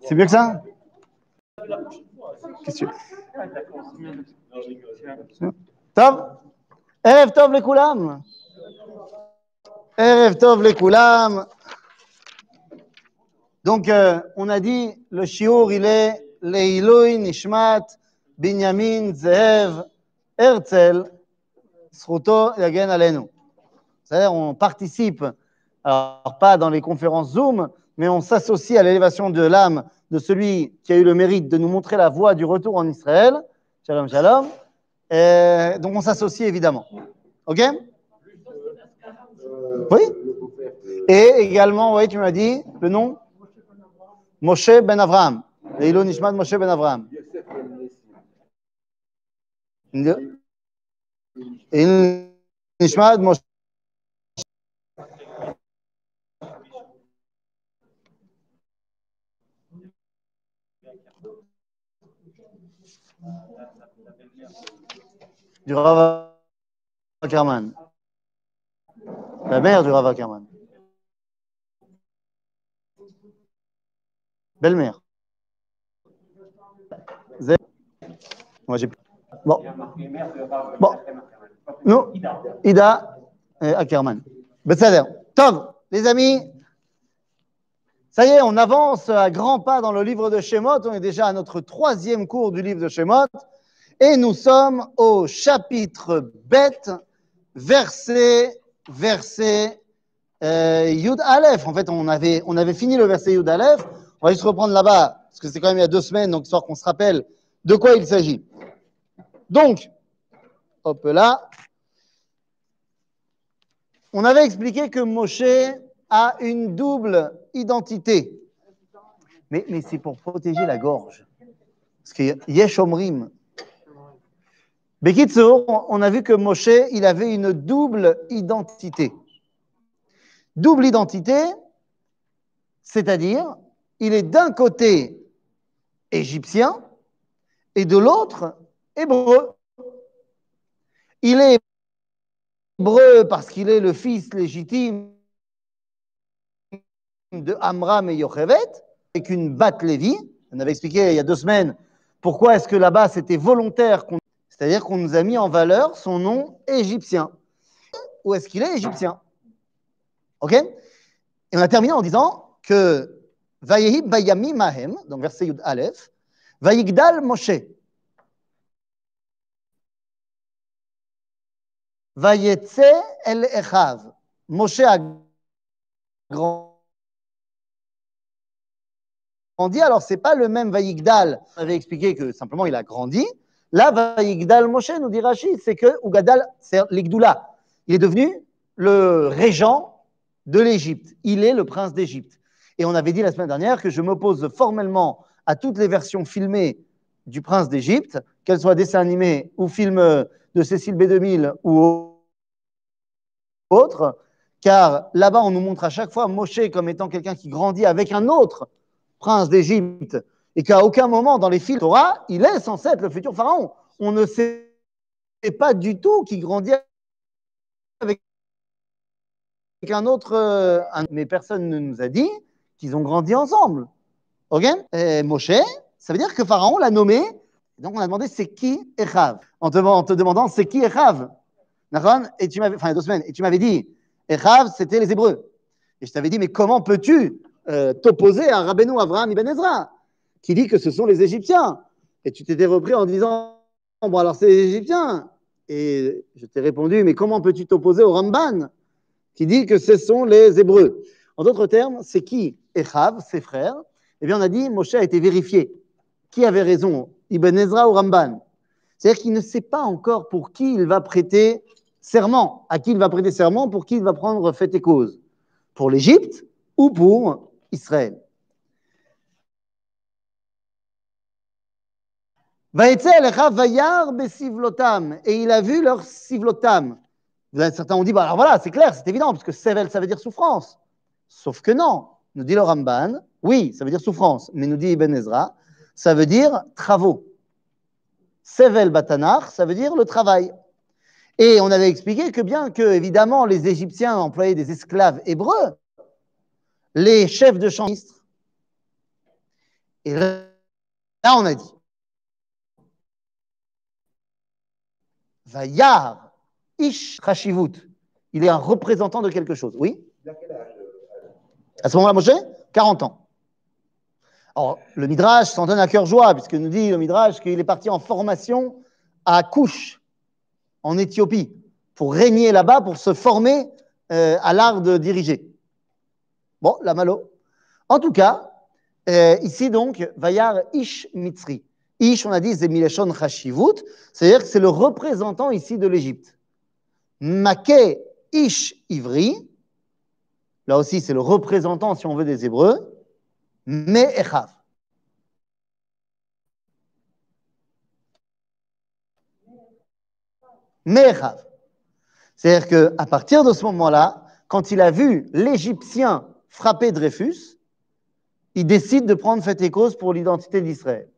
C'est mieux que ça Qu'est-ce que tu... Tov Erev Tov les Koulam. Erev Tov les Koulam. Donc, euh, on a dit, le shiur, il est Leiloi Nishmat Binyamin Zehev Herzl Sruto Yagen Alenu. C'est-à-dire, on participe, alors pas dans les conférences Zoom, mais on s'associe à l'élévation de l'âme de celui qui a eu le mérite de nous montrer la voie du retour en Israël. Shalom, shalom. Donc, on s'associe évidemment. OK? Oui? Et également, oui, tu m'as dit le nom? Moshe ben Avraham. Leilo Nishmat Moshe ben Avraham. Nishmat Moshe. Du Rav Ackerman. La mère du Rav Ackerman. Belle-mère. Moi, j'ai. Bon. Bon. Nous, Ida et Ackerman. Tov, les amis. Ça y est, on avance à grands pas dans le livre de Shemot. On est déjà à notre troisième cours du livre de Shemot. Et nous sommes au chapitre bête, verset, verset euh, Yud Aleph. En fait, on avait, on avait fini le verset Yud Aleph. On va juste reprendre là-bas, parce que c'est quand même il y a deux semaines, donc histoire qu'on se rappelle de quoi il s'agit. Donc, hop là. On avait expliqué que Moshe a une double identité. Mais, mais c'est pour protéger la gorge. Parce que Yesh Omrim. Bekitsour, on a vu que Moshe, il avait une double identité. Double identité, c'est-à-dire, il est d'un côté égyptien et de l'autre hébreu. Il est hébreu parce qu'il est le fils légitime de Amram et Yochevet, avec une batte Lévi. On avait expliqué il y a deux semaines pourquoi est-ce que là-bas c'était volontaire, qu'on- c'est-à-dire qu'on nous a mis en valeur son nom égyptien. Où est-ce qu'il est égyptien? Ok? Et on a terminé en disant que Vayehi Bayami Mahem, donc verset Yud Aleph, Vayigdal Moshe. Vayetse El Echav. Moshe a grandi. Alors, c'est pas le même Vayigdal. On avait expliqué que simplement il a grandi. Là, Vayigdal Moshe, nous dit Rachid, c'est que Ugadal, c'est l'Igdoula. Il est devenu le régent de l'Égypte. Il est le prince d'Égypte. Et on avait dit la semaine dernière que je m'oppose formellement à toutes les versions filmées du prince d'Égypte, qu'elles soient dessins animés ou films de Cécile B2000 ou autres, car là-bas, on nous montre à chaque fois Moshe comme étant quelqu'un qui grandit avec un autre prince d'Égypte, et qu'à aucun moment dans les films Torah, il est censé être le futur pharaon. On ne sait pas du tout qu'il grandit avec un autre, euh, mais personne ne nous a dit qu'ils ont grandi ensemble. Ok? Et Moshe, ça veut dire que Pharaon l'a nommé. Donc on a demandé c'est qui Echav? En te, demandant c'est qui Echav? Et tu m'avais, enfin il y a deux semaines, et tu m'avais dit Echav c'était les Hébreux. Et je t'avais dit mais comment peux-tu euh, t'opposer à Rabbeinu Avraham Ibn Ezra? Qui dit que ce sont les Égyptiens Et tu t'étais repris en disant bon alors c'est les Égyptiens. Et je t'ai répondu mais comment peux-tu t'opposer au Ramban qui dit que ce sont les Hébreux? En d'autres termes, c'est qui? Echav, ses frères Eh bien, on a dit, Moshe a été vérifié. Qui avait raison? Ibn Ezra ou Ramban? C'est-à-dire qu'il ne sait pas encore pour qui il va prêter serment, à qui il va prêter serment, pour qui il va prendre fait et cause. Pour l'Égypte ou pour Israël? Et il a vu leur sivlotam. Certains ont dit, bah alors voilà, c'est clair, c'est évident, parce que Sevel, ça veut dire souffrance. Sauf que non, nous dit le Ramban, oui, ça veut dire souffrance, mais nous dit Ibn Ezra, ça veut dire travaux. Sevel Batanach, ça veut dire le travail. Et on avait expliqué que bien que, évidemment, les Égyptiens employaient des esclaves hébreux, les chefs de ministres. Et là, on a dit Vayar Ish Hashivut. Il est un représentant de quelque chose. Oui? À ce moment-là, Moshe? 40 ans. Alors, le Midrash s'en donne à cœur joie, puisque nous dit le Midrash qu'il est parti en formation à Couche, en Éthiopie, pour régner là-bas, pour se former euh, à l'art de diriger. Bon, la malo. En tout cas, euh, ici donc, Vayar Ish Mitzri. Ish, on a dit, c'est Chashivut, c'est-à-dire que c'est le représentant ici de l'Égypte. Make Ish Ivri, là aussi c'est le représentant, si on veut, des Hébreux, Me'echav. Me'echav. C'est-à-dire qu'à partir de ce moment-là, quand il a vu l'Égyptien frapper Dreyfus, il décide de prendre fait et cause pour l'identité d'Israël.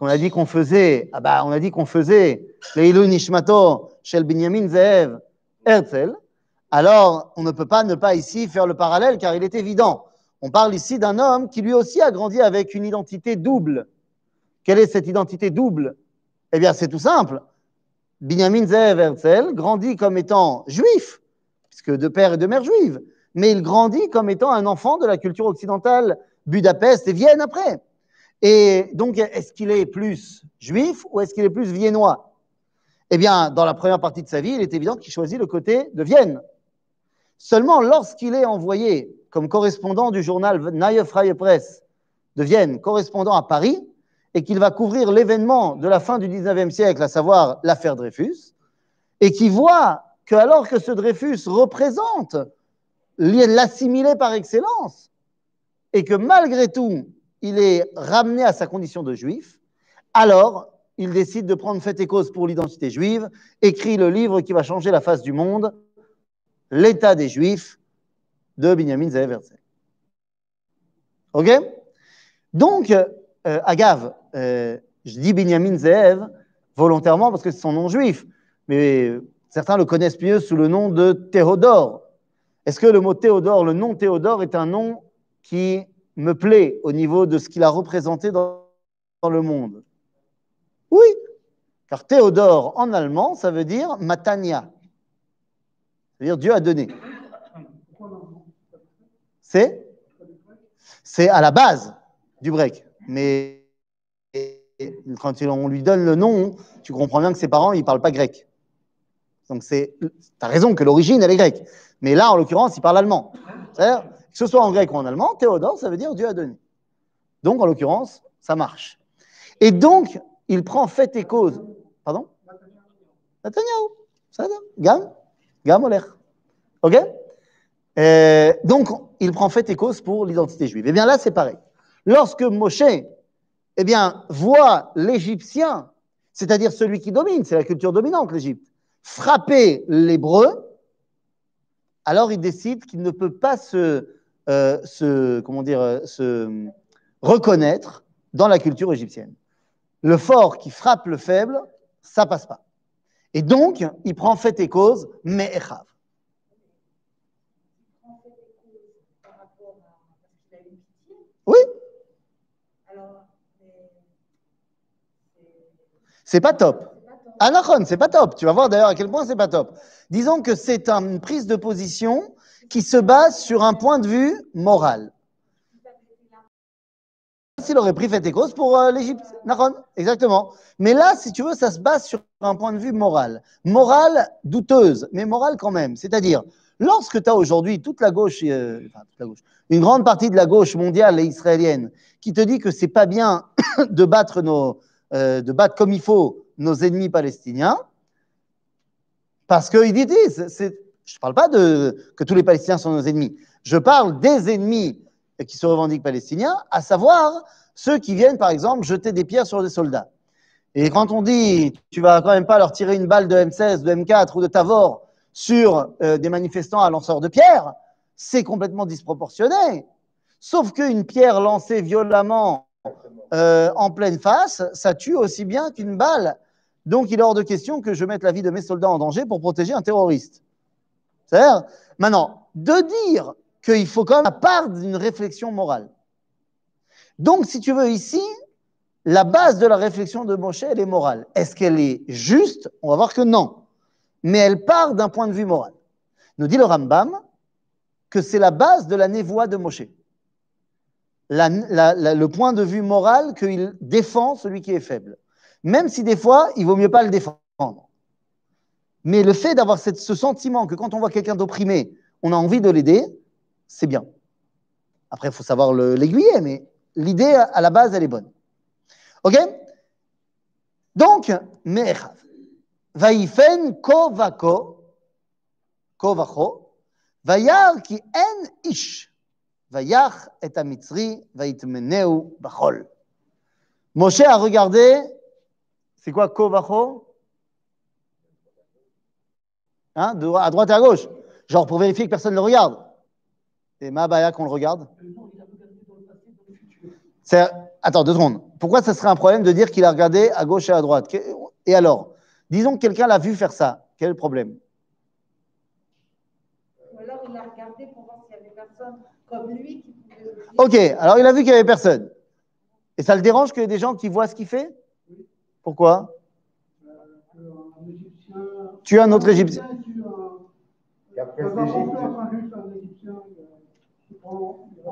A dit qu'on faisait, ah bah, on a dit qu'on faisait Leilu Nishmato Shel Binyamin Zeev Herzl, alors on ne peut pas ne pas ici faire le parallèle car il est évident. On parle ici d'un homme qui lui aussi a grandi avec une identité double. Quelle est cette identité double? Eh bien, c'est tout simple. Binyamin Zeev Herzl grandit comme étant juif, puisque de père et de mère juive, mais il grandit comme étant un enfant de la culture occidentale, Budapest et Vienne après. Et donc, est-ce qu'il est plus juif ou est-ce qu'il est plus viennois? Eh bien, dans la première partie de sa vie, il est évident qu'il choisit le côté de Vienne. Seulement, lorsqu'il est envoyé comme correspondant du journal Neue Freie Presse de Vienne, correspondant à Paris, et qu'il va couvrir l'événement de la fin du 19e siècle, à savoir l'affaire Dreyfus, et qui voit que alors que ce Dreyfus représente l'assimilé par excellence, et que malgré tout, il est ramené à sa condition de juif, alors il décide de prendre fait et cause pour l'identité juive, écrit le livre qui va changer la face du monde, L'état des Juifs de Binyamin Zeev Herzl. Ok? Donc, euh, Agave, euh, je dis Binyamin Zeev volontairement parce que c'est son nom juif, mais certains le connaissent mieux sous le nom de Théodore. Est-ce que le mot Théodore, le nom Théodore, est un nom qui me plaît au niveau de ce qu'il a représenté dans, le monde Oui, car Théodore en allemand, ça veut dire Matania. C'est-à-dire Dieu a donné. C'est? C'est à la base du break. Mais quand on lui donne le nom, tu comprends bien que ses parents, ils ne parlent pas grec. Donc c'est, tu as raison que l'origine, elle est grecque. Mais là, en l'occurrence, il parle allemand. C'est-à-dire, que ce soit en grec ou en allemand, Théodore, ça veut dire Dieu a donné. Donc, en l'occurrence, ça marche. Et donc, il prend fait et cause. Pardon? Netanyahu. Ça Gam? Gam OK? Euh, Donc, il prend fait et cause pour l'identité juive. Et eh bien là, c'est pareil. Lorsque Moshe eh bien, voit l'Égyptien, c'est-à-dire celui qui domine, c'est la culture dominante, l'Égypte, frapper l'Hébreu, alors il décide qu'il ne peut pas se, euh, se, comment dire, euh, se reconnaître dans la culture égyptienne. Le fort qui frappe le faible, ça passe pas. Et donc, il prend fait et cause, mais Echav. Oui. C'est pas top. Anachon, c'est pas top. Tu vas voir d'ailleurs à quel point c'est pas top. Disons que c'est une prise de position qui se base sur un point de vue moral. S'il aurait pris fait et cause pour euh, l'Égypte. Exactement. Mais là, si tu veux, ça se base sur un point de vue moral. Morale douteuse, mais morale quand même. C'est-à-dire, lorsque tu as aujourd'hui toute la gauche, euh, enfin, toute la gauche, une grande partie de la gauche mondiale et israélienne qui te dit que c'est pas bien de battre nos, euh, de battre comme il faut nos ennemis palestiniens, parce qu'ils disent, je ne parle pas de que tous les Palestiniens sont nos ennemis, je parle des ennemis qui se revendiquent palestiniens, à savoir ceux qui viennent, par exemple, jeter des pierres sur des soldats. Et quand on dit, tu vas quand même pas leur tirer une balle de M16, de M4 ou de Tavor sur euh, des manifestants à lanceurs de pierres, c'est complètement disproportionné. Sauf qu'une pierre lancée violemment euh, en pleine face, ça tue aussi bien qu'une balle. Donc il est hors de question que je mette la vie de mes soldats en danger pour protéger un terroriste. Maintenant, de dire qu'il faut quand même la part d'une réflexion morale. Donc, si tu veux, ici, la base de la réflexion de Moshe, elle est morale. Est-ce qu'elle est juste? On va voir que non. Mais elle part d'un point de vue moral. Nous dit le Rambam que c'est la base de la névoie de Moshe. le point de vue moral qu'il défend celui qui est faible. Même si des fois, il vaut mieux pas le défendre. Mais le fait d'avoir ce sentiment que quand on voit quelqu'un d'opprimé, on a envie de l'aider, c'est bien. Après, il faut savoir l'aiguiller, mais l'idée à la base, elle est bonne. Ok? Donc, Me'echav. Vaïfen kovako, kovacho, vayar ki en ish, vayach et amitzri, vaitmeneu bachol. Moshe a regardé, c'est quoi kovacho hein, À droite et à gauche. Genre pour vérifier que personne ne le regarde. Et ma baya qu'on le regarde Attends, deux secondes. Pourquoi ça serait un problème de dire qu'il a regardé à gauche et à droite? Et alors Disons que quelqu'un l'a vu faire ça. Quel est le problème? Ou alors il a regardé pour voir s'il y avait personne comme lui qui pouvait. Ok, alors il a vu qu'il n'y avait personne. Et ça le dérange qu'il y ait des gens qui voient ce qu'il fait? Pourquoi? Tu es un autre Égyptien.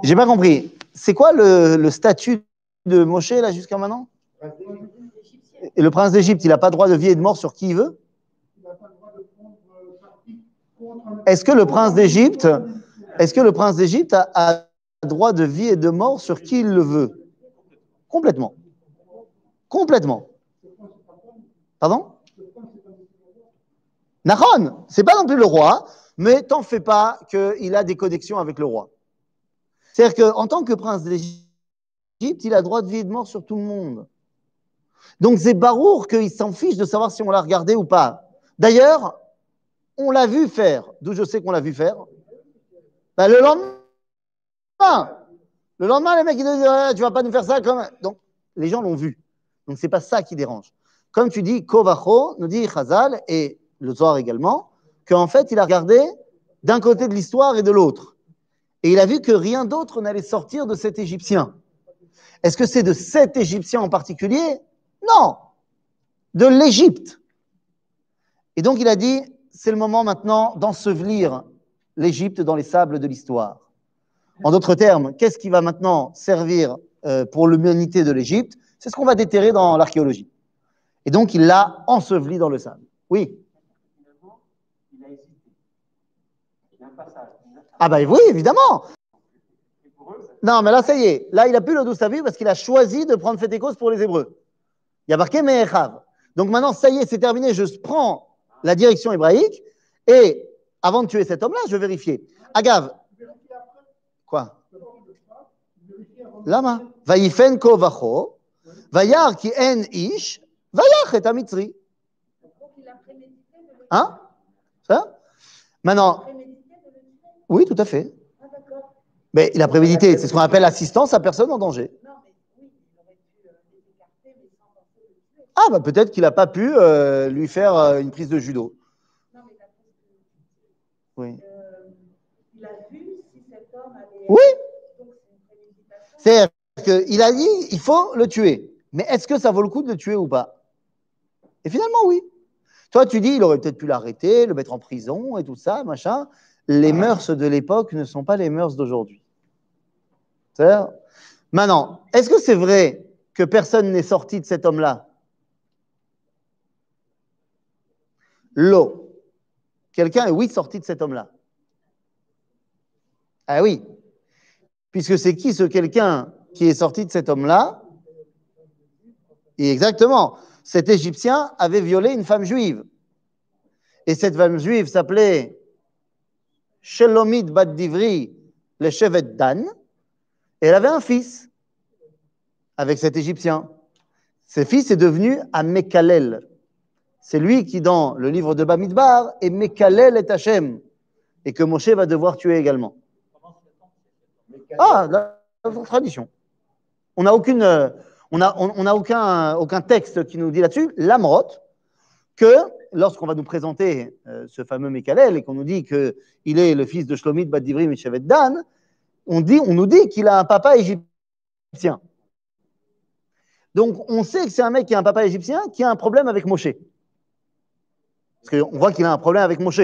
J'ai pas compris. C'est quoi le, le, statut de Moshe là jusqu'à maintenant? Et le prince d'Égypte, il n'a pas droit de vie et de mort sur qui il veut? Est-ce que le prince d'Égypte, est-ce que le prince d'Égypte a, a, droit de vie et de mort sur qui il le veut? Complètement. Complètement. Pardon? Nahon, c'est pas non plus le roi, mais t'en fais pas qu'il a des connexions avec le roi. C'est-à-dire qu'en tant que prince d'Égypte, il a droit de vie et de mort sur tout le monde. Donc c'est Barour qu'il s'en fiche de savoir si on l'a regardé ou pas. D'ailleurs, on l'a vu faire. D'où je sais qu'on l'a vu faire ben, Le lendemain. Le lendemain, les mecs, ils disent ah, Tu vas pas nous faire ça comme. Donc, les gens l'ont vu. Donc, c'est pas ça qui dérange. Comme tu dis, Kovacho, nous dit Chazal, et le soir également, qu'en fait, il a regardé d'un côté de l'histoire et de l'autre. Et il a vu que rien d'autre n'allait sortir de cet Égyptien. Est-ce que c'est de cet Égyptien en particulier? Non, de l'Égypte. Et donc il a dit, c'est le moment maintenant d'ensevelir l'Égypte dans les sables de l'histoire. En d'autres termes, qu'est-ce qui va maintenant servir euh, pour l'humanité de l'Égypte? C'est ce qu'on va déterrer dans l'archéologie. Et donc il l'a enseveli dans le sable. Oui. Ah ben oui, évidemment. Non, mais là, ça y est. Là, il a plus le douce vie parce qu'il a choisi de prendre cause pour les Hébreux. Il y a marqué Me'echav. Donc maintenant, ça y est, c'est terminé. Je prends la direction hébraïque et avant de tuer cet homme-là, je vais vérifier. Agav. Quoi? Lama. Vayifen kovacho. Vayar ki en ish. Et amitzri. Hein? Ça? Maintenant. Oui, tout à fait. Mais il a prémédité, c'est ce qu'on appelle assistance à personne en danger. Ah, bah peut-être qu'il n'a pas pu euh, lui faire euh, une prise de judo. Oui. il a vu si cet homme avait... Oui. C'est-à-dire qu'il a dit il faut le tuer. Mais est-ce que ça vaut le coup de le tuer ou pas? Et finalement, oui. Toi, tu dis il aurait peut-être pu l'arrêter, le mettre en prison et tout ça, machin les mœurs de l'époque ne sont pas les mœurs d'aujourd'hui. Maintenant, est-ce que c'est vrai que personne n'est sorti de cet homme-là? L'eau. Quelqu'un est oui sorti de cet homme-là. Ah oui. Puisque c'est qui ce quelqu'un qui est sorti de cet homme-là? Exactement. Cet Égyptien avait violé une femme juive. Et cette femme juive s'appelait Shelomit bat Divri, le chevet Dan, et elle avait un fils avec cet Égyptien. Ce fils est devenu un Mekalel. C'est lui qui, dans le livre de Bamidbar, est Mekalel et Hachem, et que Moshe va devoir tuer également. Ah, la, tradition. On n'a aucune, on a, on, aucun, aucun texte qui nous dit là-dessus. L'Amrot, lorsqu'on va nous présenter euh, ce fameux Mekalel et qu'on nous dit qu'il est le fils de Shlomit Badivri Mishavet Dan, on, dit, on nous dit qu'il a un papa égyptien. Donc on sait que c'est un mec qui a un papa égyptien qui a un problème avec Moshe. Parce qu'on voit qu'il a un problème avec Moshe.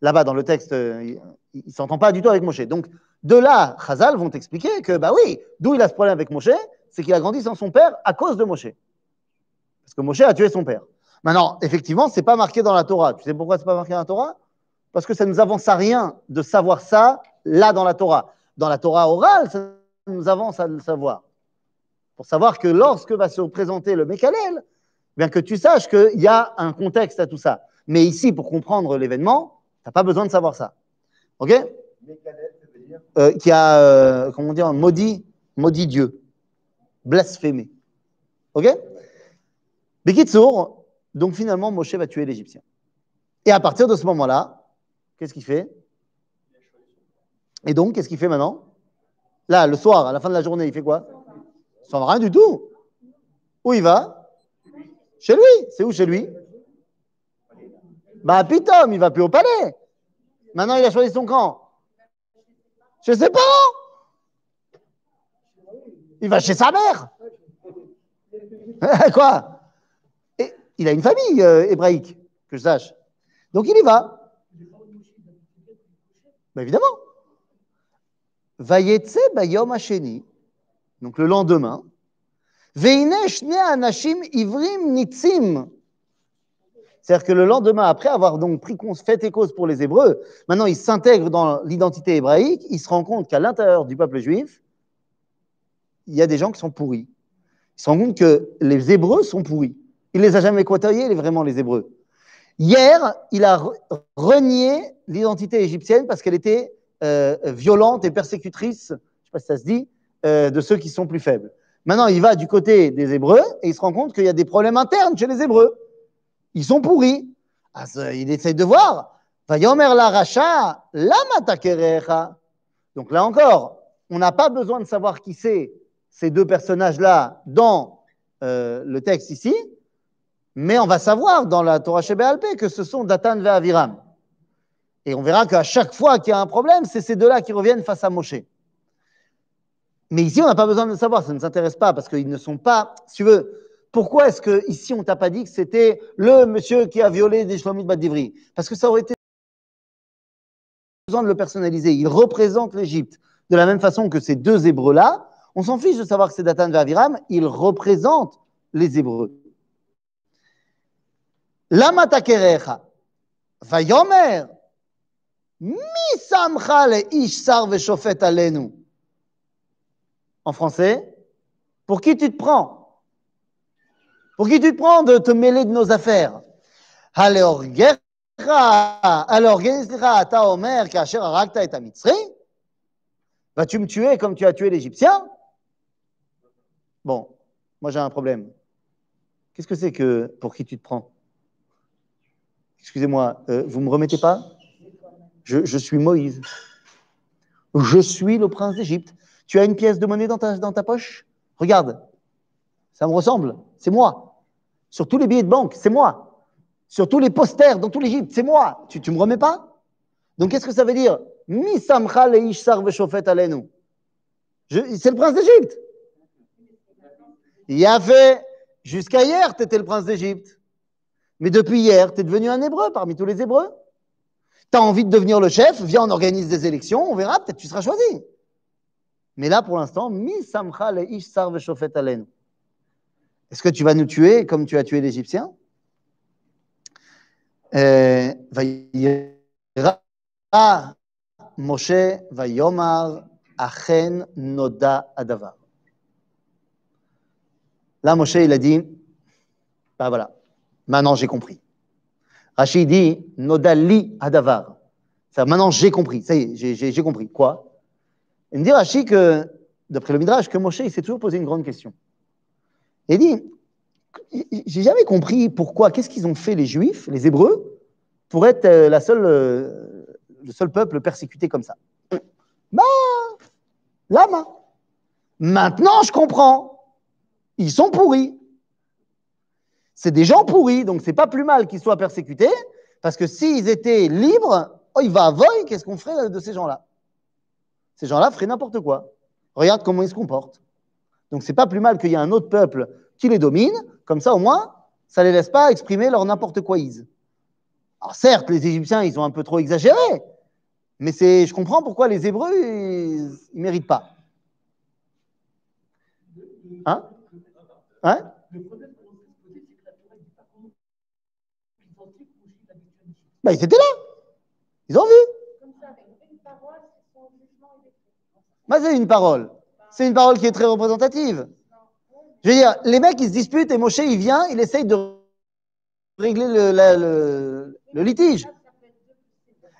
Là-bas, dans le texte, euh, il ne s'entend pas du tout avec Moshe. Donc, de là, Chazal vont expliquer que, bah oui, d'où il a ce problème avec Moshe, c'est qu'il a grandi sans son père à cause de Moshe. Parce que Moshe a tué son père. Maintenant, effectivement, ce n'est pas marqué dans la Torah. Tu sais pourquoi ce n'est pas marqué dans la Torah? Parce que ça ne nous avance à rien de savoir ça là dans la Torah. Dans la Torah orale, ça nous avance à le savoir. Pour savoir que lorsque va se présenter le Mekalel, bien que tu saches qu'il y a un contexte à tout ça. Mais ici, pour comprendre l'événement, tu n'as pas besoin de savoir ça. OK? Euh, Qui a, euh, comment dire, maudit, maudit Dieu, blasphémé. OK? Bekitsour, donc finalement, Moshe va tuer l'Égyptien. Et à partir de ce moment-là, qu'est-ce qu'il fait? Et donc, qu'est-ce qu'il fait maintenant? Là, le soir, à la fin de la journée, il fait quoi? Sans rien du tout. Où il va? Chez lui. C'est où chez lui? Bah, Pitom, il va plus au palais. Maintenant, il a choisi son camp. Chez ses parents. Il va chez sa mère. Quoi? Il a une famille euh, hébraïque, que je sache. Donc il y va. Bah, évidemment. Bayom. Donc le lendemain. Anashim ivrim nitzim. C'est-à-dire que le lendemain, après avoir donc pris fait et cause pour les Hébreux, maintenant il s'intègre dans l'identité hébraïque, il se rend compte qu'à l'intérieur du peuple juif, il y a des gens qui sont pourris. Il se rend compte que les Hébreux sont pourris. Il les a jamais côtoyés, vraiment, les Hébreux. Hier, il a renié l'identité égyptienne parce qu'elle était euh, violente et persécutrice, je ne sais pas si ça se dit, euh, de ceux qui sont plus faibles. Maintenant, il va du côté des Hébreux et il se rend compte qu'il y a des problèmes internes chez les Hébreux. Ils sont pourris. Ah, il essaye de voir. Donc là encore, on n'a pas besoin de savoir qui c'est ces deux personnages-là dans euh, le texte ici, mais on va savoir dans la Torah Alpé que ce sont Datan et Aviram. Et on verra qu'à chaque fois qu'il y a un problème, c'est ces deux-là qui reviennent face à Moshe. Mais ici, on n'a pas besoin de le savoir, ça ne nous intéresse pas, parce qu'ils ne sont pas, si tu veux, pourquoi est-ce que ici on t'a pas dit que c'était le monsieur qui a violé des Shlomit Badivri Parce que ça aurait été besoin de le personnaliser. Il représente l'Égypte. De la même façon que ces deux Hébreux-là, on s'en fiche de savoir que c'est Datan et Aviram, ils représentent les Hébreux. Takerecha, vayomer, mi samcha le ish sar veshofet alenu. En français, pour qui tu te prends? Pour qui tu te prends de te mêler de nos affaires? Alors, alors, Vas-tu me tuer comme tu as tué l'Égyptien? Bon, moi j'ai un problème. Qu'est-ce que c'est que pour qui tu te prends Excusez-moi, euh, vous ne me remettez pas? Je, suis Moïse. Je suis le prince d'Égypte. Tu as une pièce de monnaie dans ta, poche? Regarde, ça me ressemble, c'est moi. Sur tous les billets de banque, c'est moi. Sur tous les posters dans tout l'Égypte, c'est moi. Tu ne me remets pas? Donc qu'est-ce que ça veut dire? C'est le prince d'Égypte. Il y a fait, jusqu'à hier, tu étais le prince d'Égypte. Mais depuis hier, tu es devenu un hébreu parmi tous les hébreux. Tu as envie de devenir le chef, viens, on organise des élections, on verra, peut-être tu seras choisi. Mais là, pour l'instant. Est-ce que tu vas nous tuer comme tu as tué l'Égyptien? Euh. Là, Moshe, il a dit, ben voilà, maintenant j'ai compris. Rachid dit, Noda Li Adavar. Ça, maintenant j'ai compris, ça y est, j'ai compris. Quoi? Il me dit, Rachid, que, d'après le Midrash, que Moshe, il s'est toujours posé une grande question. Il dit, j'ai jamais compris pourquoi, qu'est-ce qu'ils ont fait les Juifs, les Hébreux, pour être euh, la seule, euh, le seul peuple persécuté comme ça. Bah, lama. Maintenant, je comprends. Ils sont pourris. C'est des gens pourris, donc c'est pas plus mal qu'ils soient persécutés, parce que s'ils étaient libres, oh, il va à voy, qu'est-ce qu'on ferait de ces gens-là? Ces gens-là feraient n'importe quoi. Regarde comment ils se comportent. Donc c'est pas plus mal qu'il y ait un autre peuple qui les domine, comme ça au moins, ça les laisse pas exprimer leur n'importe quoisise. Alors certes, les Égyptiens, ils ont un peu trop exagéré, mais c'est, je comprends pourquoi les Hébreux, ils, méritent pas. Hein? Hein bah, ils étaient là. Ils ont vu. Bah, c'est une parole. C'est une parole qui est très représentative. Je veux dire, les mecs, ils se disputent et Moshe, il vient, il essaye de régler le, litige.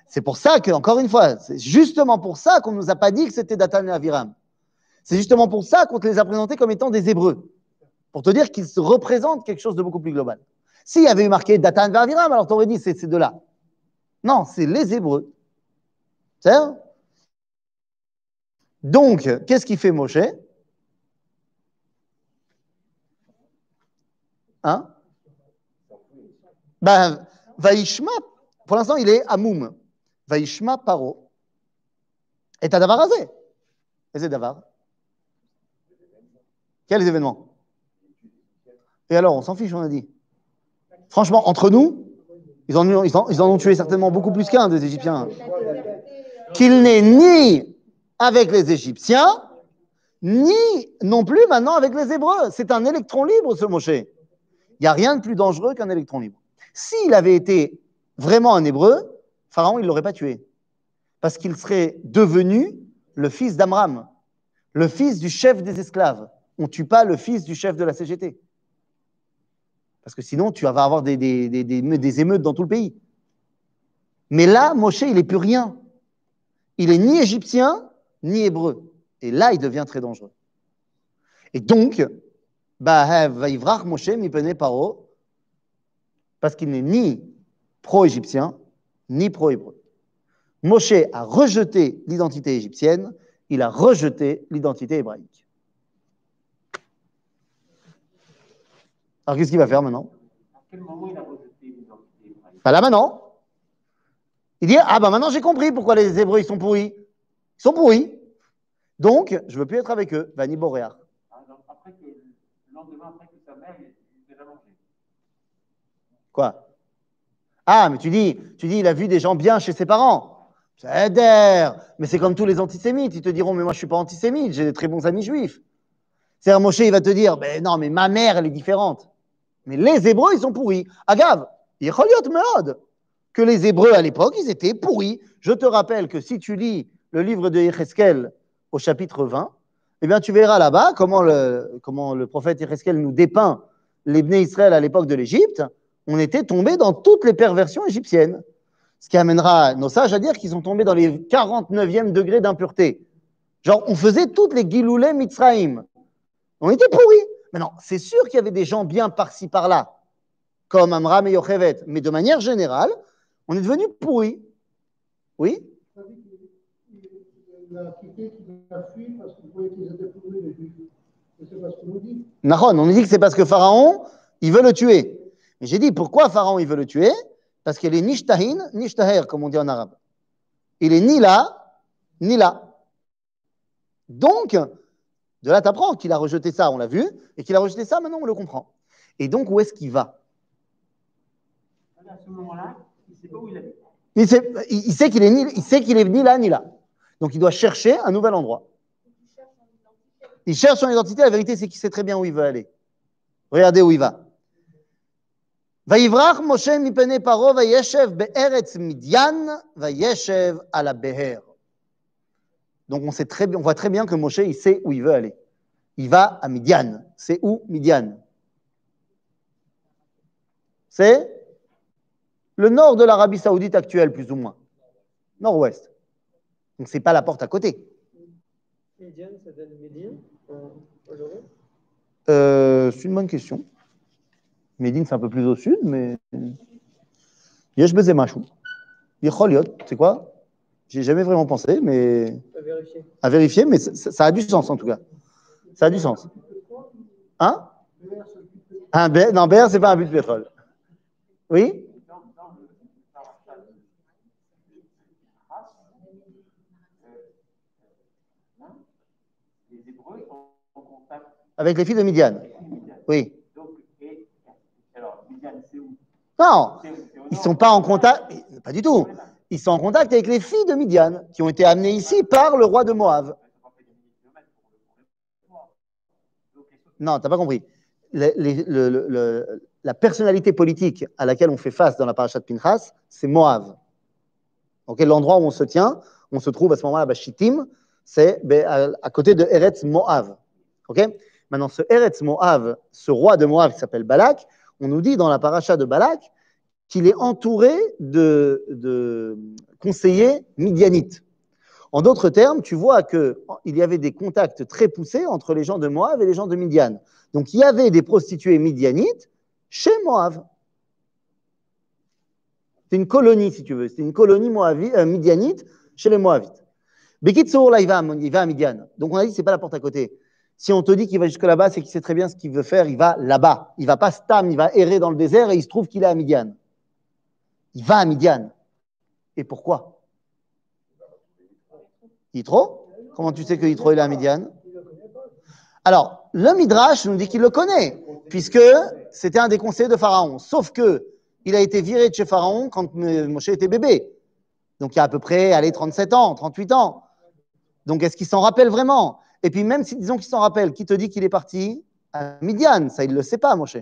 C'est pour ça que, encore une fois, c'est justement pour ça qu'on ne nous a pas dit que c'était Datan et Aviram. C'est justement pour ça qu'on te les a présentés comme étant des Hébreux. Pour te dire qu'ils représentent quelque chose de beaucoup plus global. S'il y avait eu marqué Datan et Aviram, alors tu aurais dit c'est ces deux-là. Non, c'est les Hébreux. C'est Donc, qu'est-ce qu'il fait Moshe? Hein? Ben, Vaishma, pour l'instant, il est à Moum. Vaishma Paro. Et t'as Davar Azé. Et Davar. Quels événements? Et alors, on s'en fiche, on a dit. Franchement, entre nous, ils en, ont, tué certainement beaucoup plus qu'un des Égyptiens. Qu'il n'est ni avec les Égyptiens, ni non plus maintenant avec les Hébreux. C'est un électron libre, ce Moshe. Il n'y a rien de plus dangereux qu'un électron libre. S'il avait été vraiment un hébreu, Pharaon, il ne l'aurait pas tué. Parce qu'il serait devenu le fils d'Amram, le fils du chef des esclaves. On ne tue pas le fils du chef de la CGT. Parce que sinon, tu vas avoir des, émeutes dans tout le pays. Mais là, Moshe, il n'est plus rien. Il est ni égyptien, ni hébreu. Et là, il devient très dangereux. Et donc, Moshe Paro, parce qu'il n'est ni pro-égyptien, ni pro-hébreu. Moshe a rejeté l'identité égyptienne, il a rejeté l'identité hébraïque. Alors qu'est-ce qu'il va faire maintenant? À quel moment il a rejeté l'identité Pas là maintenant. Il dit Ah ben maintenant j'ai compris pourquoi les Hébreux ils sont pourris. Ils sont pourris. Donc, je ne veux plus être avec eux. Vani Boréar. Quoi? Ah, mais tu dis, tu dis, il a vu des gens bien chez ses parents. C'est Mais c'est comme tous les antisémites. Ils te diront, mais moi, je ne suis pas antisémite, j'ai des très bons amis juifs. C'est-à-dire, Moshe, il va te dire, ben non, mais ma mère, elle est différente. Mais les Hébreux, ils sont pourris. Agave, Meod, que les Hébreux, à l'époque, ils étaient pourris. Je te rappelle que si tu lis le livre de Yecheskel au chapitre 20, eh bien, tu verras là-bas comment le, prophète Ereskel nous dépeint les Bnei Israël à l'époque de l'Égypte. On était tombé dans toutes les perversions égyptiennes. Ce qui amènera nos sages à dire qu'ils sont tombés dans les 49e degrés d'impureté. Genre, on faisait toutes les Giloulé Mitzraïm. On était pourris. Mais non, c'est sûr qu'il y avait des gens bien par-ci par-là, comme Amram et Yochevet. Mais de manière générale, on est devenu pourris. Oui? On nous dit que c'est parce que Pharaon, il veut le tuer. Mais j'ai dit, pourquoi Pharaon, il veut le tuer? Parce qu'il est ni shtahin, ni comme on dit en arabe. Il est ni là, ni là. Donc, de là, tu apprends qu'il a rejeté ça, on l'a vu, et qu'il a rejeté ça, maintenant on le comprend. Et donc, où est-ce qu'il va À ce moment-là, il sait pas où il est. Il sait, il sait qu'il est, ni, il sait qu'il est ni là, ni là. Donc il doit chercher un nouvel endroit. Il cherche son identité, la vérité c'est qu'il sait très bien où il veut aller. Regardez où il va. ויברח משה מפני פרעה וישב בארץ מדיין וישב על הבהר. Donc on, sait très bien, on voit très bien que Moshe, il sait où il veut aller. Il va à Midian. C'est où Midian? C'est le nord de l'Arabie saoudite actuelle, plus ou moins. Nord-ouest. Donc, ce n'est pas la porte à côté. Médiane, ça donne Médine aujourd'hui? Euh, C'est une bonne question. Médine, c'est un peu plus au sud, mais. Yesh Bezemachou. Yicholiot, c'est quoi? J'ai jamais vraiment pensé, mais. Vérifier. À vérifier, mais ça, a du sens en tout cas. Ça a du sens. Hein? Un Ber, non, Ber, c'est pas un but de pétrole. Oui? Avec les filles de Midian. Oui. Non, ils ne sont pas en contact, pas du tout. Ils sont en contact avec les filles de Midian, qui ont été amenées ici par le roi de Moab. Non, tu n'as pas compris. La personnalité politique à laquelle on fait face dans la paracha de Pinchas, c'est Moab. Donc, l'endroit où on se tient, on se trouve à ce moment-là, à Shittim, c'est à, côté de Eretz Moab. Ok? Maintenant, ce Eretz Moab, ce roi de Moab qui s'appelle Balak, on nous dit dans la paracha de Balak qu'il est entouré de, conseillers midianites. En d'autres termes, tu vois qu'il y avait des contacts très poussés entre les gens de Moab et les gens de Midian. Donc, il y avait des prostituées midianites chez Moab. C'est une colonie, si tu veux. C'est une colonie moavi- euh, midianite chez les Moabites. Bekitsour, là, il va, à- Midian. Donc, on a dit, c'est pas la porte à côté. Si on te dit qu'il va jusque là-bas, c'est qu'il sait très bien ce qu'il veut faire. Il va là-bas. Il va pas stam, il va errer dans le désert et il se trouve qu'il est à Midian. Il va à Midian. Et pourquoi? Yitro? Comment tu sais que Yitro est à Midian? Alors, le Midrash nous dit qu'il le connaît, puisque c'était un des conseillers de Pharaon. Sauf que il a été viré de chez Pharaon quand Moshe était bébé. Donc, il y a à peu près, allez, 37 ans, 38 ans. Donc, est-ce qu'il s'en rappelle vraiment? Et puis, même si, disons qu'il s'en rappelle, qui te dit qu'il est parti? À Midian Ça, il ne le sait pas, Moshe.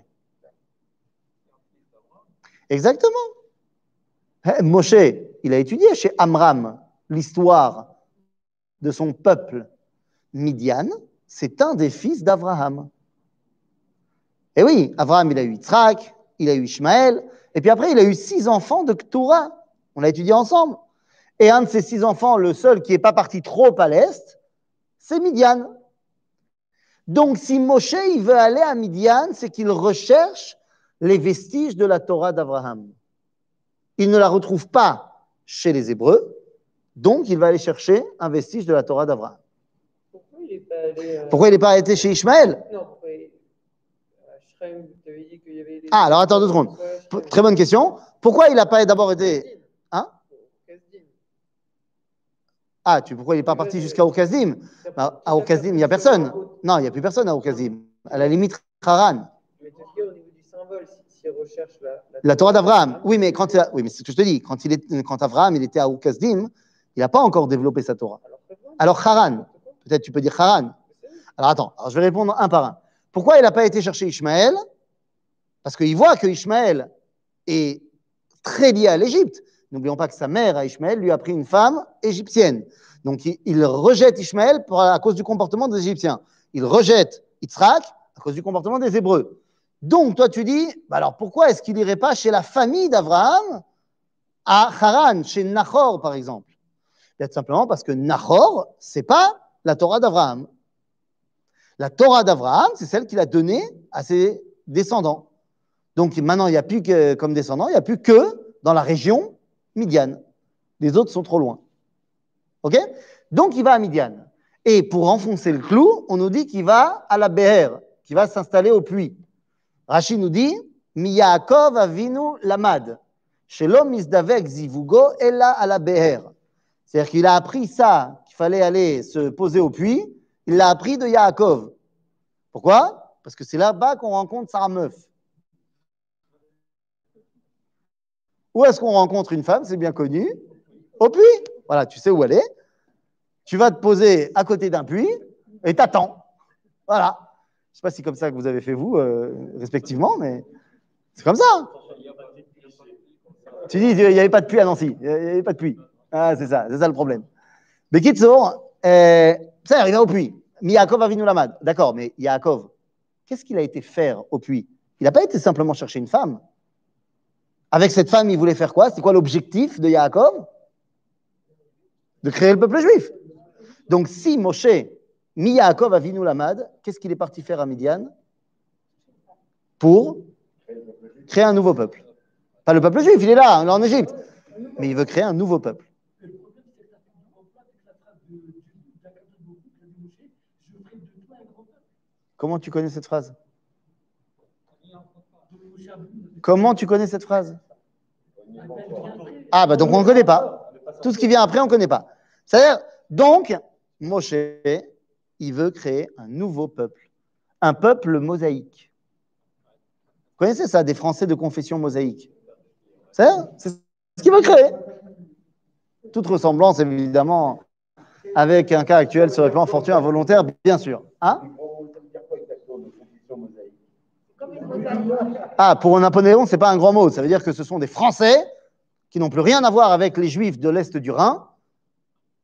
Exactement. Eh, Moshe, il a étudié chez Amram l'histoire de son peuple. Midian, c'est un des fils d'Abraham. Et oui, Abraham, il a eu Yitzhak, il a eu Ishmaël, et puis après, il a eu six enfants de Keturah. On l'a étudié ensemble. Et un de ces six enfants, le seul qui n'est pas parti trop à l'est, c'est Midian. Donc, si Moshe veut aller à Midian, c'est qu'il recherche les vestiges de la Torah d'Abraham. Il ne la retrouve pas chez les Hébreux, donc il va aller chercher un vestige de la Torah d'Abraham. Pourquoi il n'est pas allé. euh, Pourquoi il n'est pas arrêté chez Ishmaël? Non, pourquoi il- à Shrem, tu avais dit qu'il y avait. des- Ah, alors attends deux secondes. Pourquoi Très bonne question. Pourquoi il n'a pas d'abord été. Hein? Ah, tu, pourquoi il n'est pas parti jusqu'à Okazim Bah, À Okazim, il n'y a personne. Non, il n'y a plus personne à Okazim. À la limite, Haran. Mais tu dis au niveau du symbole, si- recherche la, La Torah d'Abraham. Oui, mais quand il a- oui, mais c'est ce que je te dis. Quand, il est, quand Abraham il était à Okazim, il n'a pas encore développé sa Torah. Alors, Haran. Peut-être tu peux dire Haran. Alors attends, alors je vais répondre un par un. Pourquoi il n'a pas été chercher Ishmaël? Parce qu'il voit que Ishmaël est très lié à l'Égypte. N'oublions pas que sa mère, à Ishmaël, lui a pris une femme égyptienne. Donc il, il rejette Ishmaël pour- à cause du comportement des Égyptiens. Il rejette Yitzhak à cause du comportement des Hébreux. Donc toi tu dis, bah alors pourquoi est-ce qu'il n'irait pas chez la famille d'Abraham à Haran, chez Nahor par exemple? Peut-être simplement parce que Nahor, c'est pas la Torah d'Abraham. La Torah d'Abraham, c'est celle qu'il a donnée à ses descendants. Donc maintenant, il n'y a plus que comme descendants, il n'y a plus que dans la région Midian. Les autres sont trop loin. OK? Donc il va à Midian. Et pour enfoncer le clou, on nous dit qu'il va à la Beher, qu'il va s'installer au puits. Rachid nous dit Miyaakov avinu lamad. Zivugo ella à la Beher. C'est-à-dire qu'il a appris ça, qu'il fallait aller se poser au puits, il l'a appris de Yaakov. Pourquoi? Parce que c'est là-bas qu'on rencontre sa meuf. Où est-ce qu'on rencontre une femme? C'est bien connu. Au puits. Voilà, tu sais où elle est. Tu vas te poser à côté d'un puits et t'attends. Voilà. Je ne sais pas si c'est comme ça que vous avez fait vous, euh, respectivement, mais c'est comme ça. Tu dis, il n'y avait pas de puits à Nancy. Il n'y avait pas de puits. Ah, c'est ça, c'est ça le problème. Mais Kitsour, euh, ça, il va au puits. Mais Yaakov Avinu Lamad. D'accord, mais Yaakov, qu'est-ce qu'il a été faire au puits? Il n'a pas été simplement chercher une femme. Avec cette femme, il voulait faire quoi? C'est quoi l'objectif de Yaakov? De créer le peuple juif. Donc, si Moshe, mi Yaakov Avinu Lamad, qu'est-ce qu'il est parti faire à Midian Pour créer un nouveau peuple. Pas le peuple juif, il est là, il est en Égypte. Mais il veut créer un nouveau peuple. Comment tu connais cette phrase? Comment tu connais cette phrase? Ah, bah donc on ne connaît pas. Tout ce qui vient après, on ne connaît pas. C'est-à-dire, donc, Moshe, il veut créer un nouveau peuple, un peuple mosaïque. Vous connaissez ça, des Français de confession mosaïque? C'est c'est ce qu'il veut créer. Toute ressemblance, évidemment, avec un cas actuel sur le plan fortune involontaire, bien sûr. Hein? Ah, pour Napoléon, ce n'est pas un grand mot. Ça veut dire que ce sont des Français qui n'ont plus rien à voir avec les Juifs de l'Est du Rhin.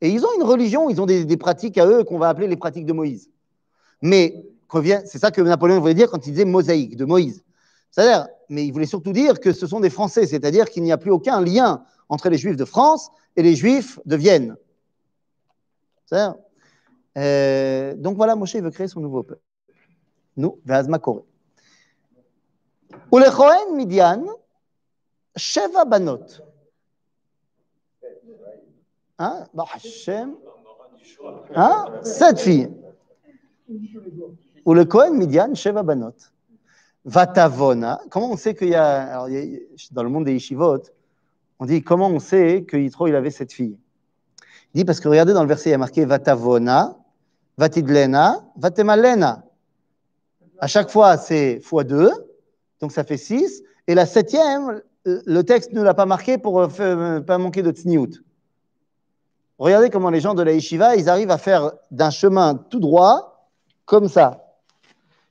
Et ils ont une religion, ils ont des, pratiques à eux qu'on va appeler les pratiques de Moïse. Mais c'est ça que Napoléon voulait dire quand il disait mosaïque de Moïse. C'est-à-dire, mais il voulait surtout dire que ce sont des Français, c'est-à-dire qu'il n'y a plus aucun lien entre les Juifs de France et les Juifs de Vienne. Euh, donc voilà, Moshe veut créer son nouveau peuple. Nous, Veazma Koré. Midian, Sheva Banot. Hein? Baruch Hashem. Hein? Sept filles. Ou le Kohen Midian, Sheva Banot. Vatavona. Comment on sait qu'il y a. Alors, dans le monde des yeshivot, on dit comment on sait que Yitro il avait sept filles? Il dit parce que regardez dans le verset, il y a marqué Vatavona, Vatidlena, Vatemalena. À chaque fois, c'est fois deux, donc ça fait six. Et la septième, euh, le texte ne l'a pas marqué pour ne faire- pas manquer de tsniout. Regardez comment les gens de la yeshiva, ils arrivent à faire d'un chemin tout droit, comme ça.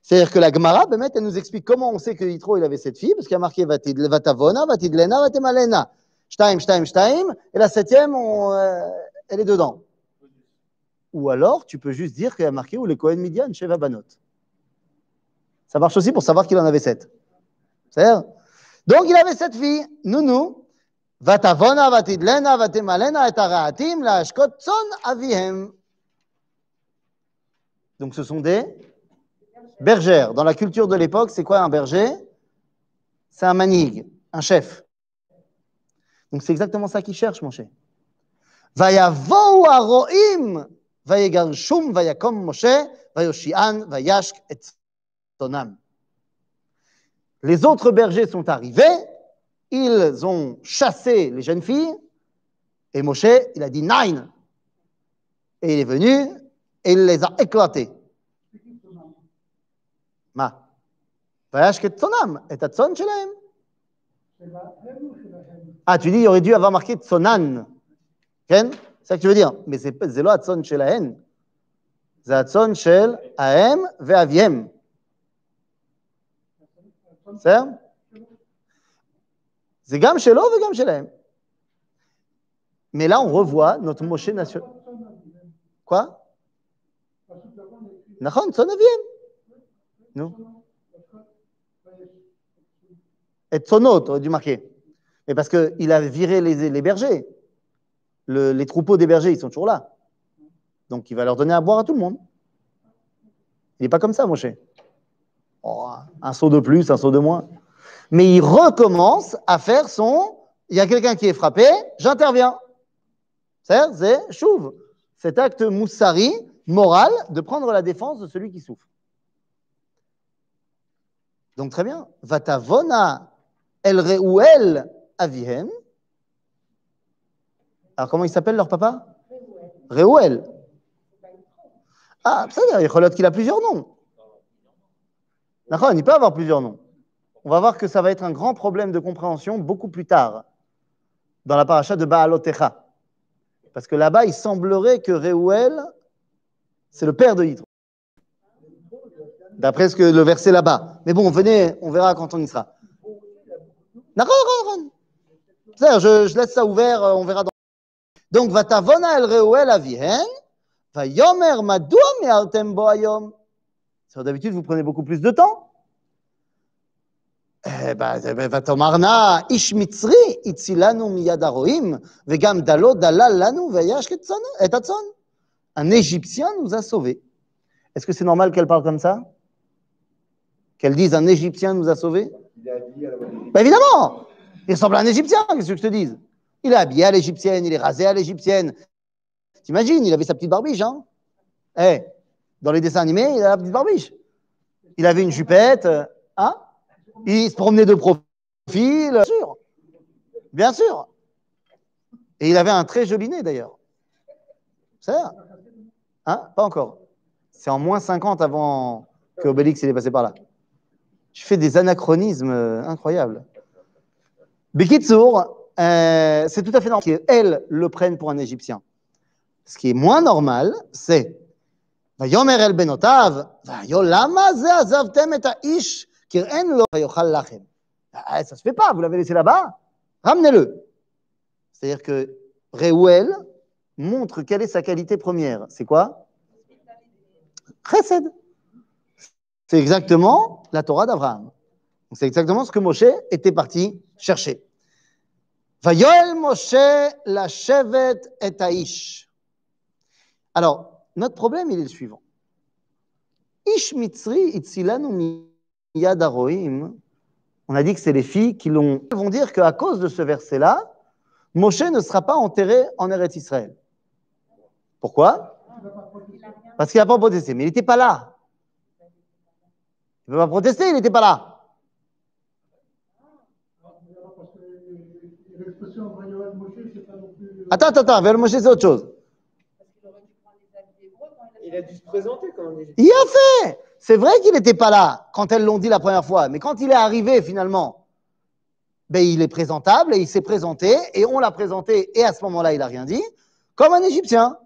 C'est-à-dire que la Gemara, Bémet, elle nous explique comment on sait que Yitro, il avait cette fille, parce qu'il y a marqué Vatavona, Vatidlena, Vatemalena. Shtaim, Shtaim, Shtaim. Et la septième, on, euh, elle est dedans. Ou alors, tu peux juste dire qu'il y a marqué ou les Kohen Midian, Sheva Banot. Ça marche aussi pour savoir qu'il en avait sept. C'est-à-dire Donc, il avait sept filles. Nounou. ותבונה ותדלנה ותמלנה את הרעתים להשקות צאן אביהם. Donc ce sont des bergères. Dans la culture de l'époque, c'est quoi un berger C'est un manig, un chef. Donc c'est exactement ça qu'il cherche, mon cher. ויבואו הרועים ויגרשום ויקום משה ויושיען וישק את צאנם. Les autres bergers sont arrivés, ils ont chassé les jeunes filles, et Moshe, il a dit Nine. Et il est venu, et il les a éclatés. מה? וישק את צונם, את הצאן שלהם. Ah, tu dis, il aurait dû avoir marqué צונן. כן? C'est ça que tu veux dire. Mais c'est pas- זה לא הצאן שלהן. זה הצאן של האם ואביהם. בסדר? זה גם שלו וגם שלהם. Mais là, on revoit notre Moshe national. Quoi נכון, צאן אביהם. נו. Et tsonot, aurait dû marquer. Mais parce qu'il a viré les, les bergers. Le- les troupeaux des bergers, ils sont toujours là. Donc, il va leur donner à boire à tout le monde. Il n'est pas comme ça, Moshe. Oh, un saut de plus, un saut de moins. Mais il recommence à faire son. Il y a quelqu'un qui est frappé, j'interviens. C'est chouve. Cet acte moussari, moral, de prendre la défense de celui qui souffre. Donc très bien. Vatavona el reuel avihem. Alors comment il s'appelle leur papa? Reuel. Ah, ça veut dire, il qu'il a plusieurs noms. D'accord, il peut avoir plusieurs noms on va voir que ça va être un grand problème de compréhension beaucoup plus tard, dans la paracha de Baalotecha. Parce que là-bas, il semblerait que Réouel, c'est le père de Yitro. D'après ce que le verset là-bas. Mais bon, venez, on verra quand on y sera. Je, je laisse ça ouvert, euh, on verra dans. Donc, Vatavona el Reuel avihen, va yomer. D'habitude, vous prenez beaucoup plus de temps. ותאמרנה איש מצרי הצילנו מיד הרועים, וגם דלו דלל לנו וישק את צאנו- את הצאן. Un Égyptien nous a sauvés. Est-ce que c'est normal qu'elle parle comme ça Qu'elle dise un Égyptien nous a sauvés Ben Évidemment Il ressemble à un Égyptien, qu'est-ce que je te dise Il est habillé à l'égyptienne, il est rasé à l'égyptienne. T'imagines, il avait sa petite barbiche, hein Eh, Dans les dessins animés, il a la petite barbiche. Il avait une jupette, euh, hein Il se promenait de profil, bien sûr. Bien sûr. Et il avait un très joli nez d'ailleurs. Ça Hein Pas encore. C'est en moins 50 avant que Obélix il est passé par là. Tu fais des anachronismes euh, incroyables. Bekitsour, euh, c'est tout à fait normal qu'elle le prenne pour un Égyptien. Ce qui est moins normal, c'est el Benotav, ah, ça se fait pas, vous l'avez laissé là-bas, ramenez-le. C'est-à-dire que Reuel montre quelle est sa qualité première. C'est quoi? Chesed. C'est exactement la Torah d'Abraham. C'est exactement ce que Moshe était parti chercher. Moshe la Shevet. Alors, notre problème, il est le suivant. Ish itzilanu miyad aroim. On a dit que c'est les filles qui l'ont. Elles vont dire qu'à cause de ce verset-là, Moshe ne sera pas enterré en Eretz Israël. Pourquoi? Parce qu'il n'a pas protesté. Mais il n'était pas là. Il ne peut pas protester, il n'était pas là. Attends, attends, attends, vers Moshe, c'est autre chose. Il a dû se présenter quand même. Il a fait. C'est vrai qu'il n'était pas là quand elles l'ont dit la première fois, mais quand il est arrivé finalement, ben, il est présentable et il s'est présenté et on l'a présenté et à ce moment-là, il n'a rien dit, comme un Égyptien.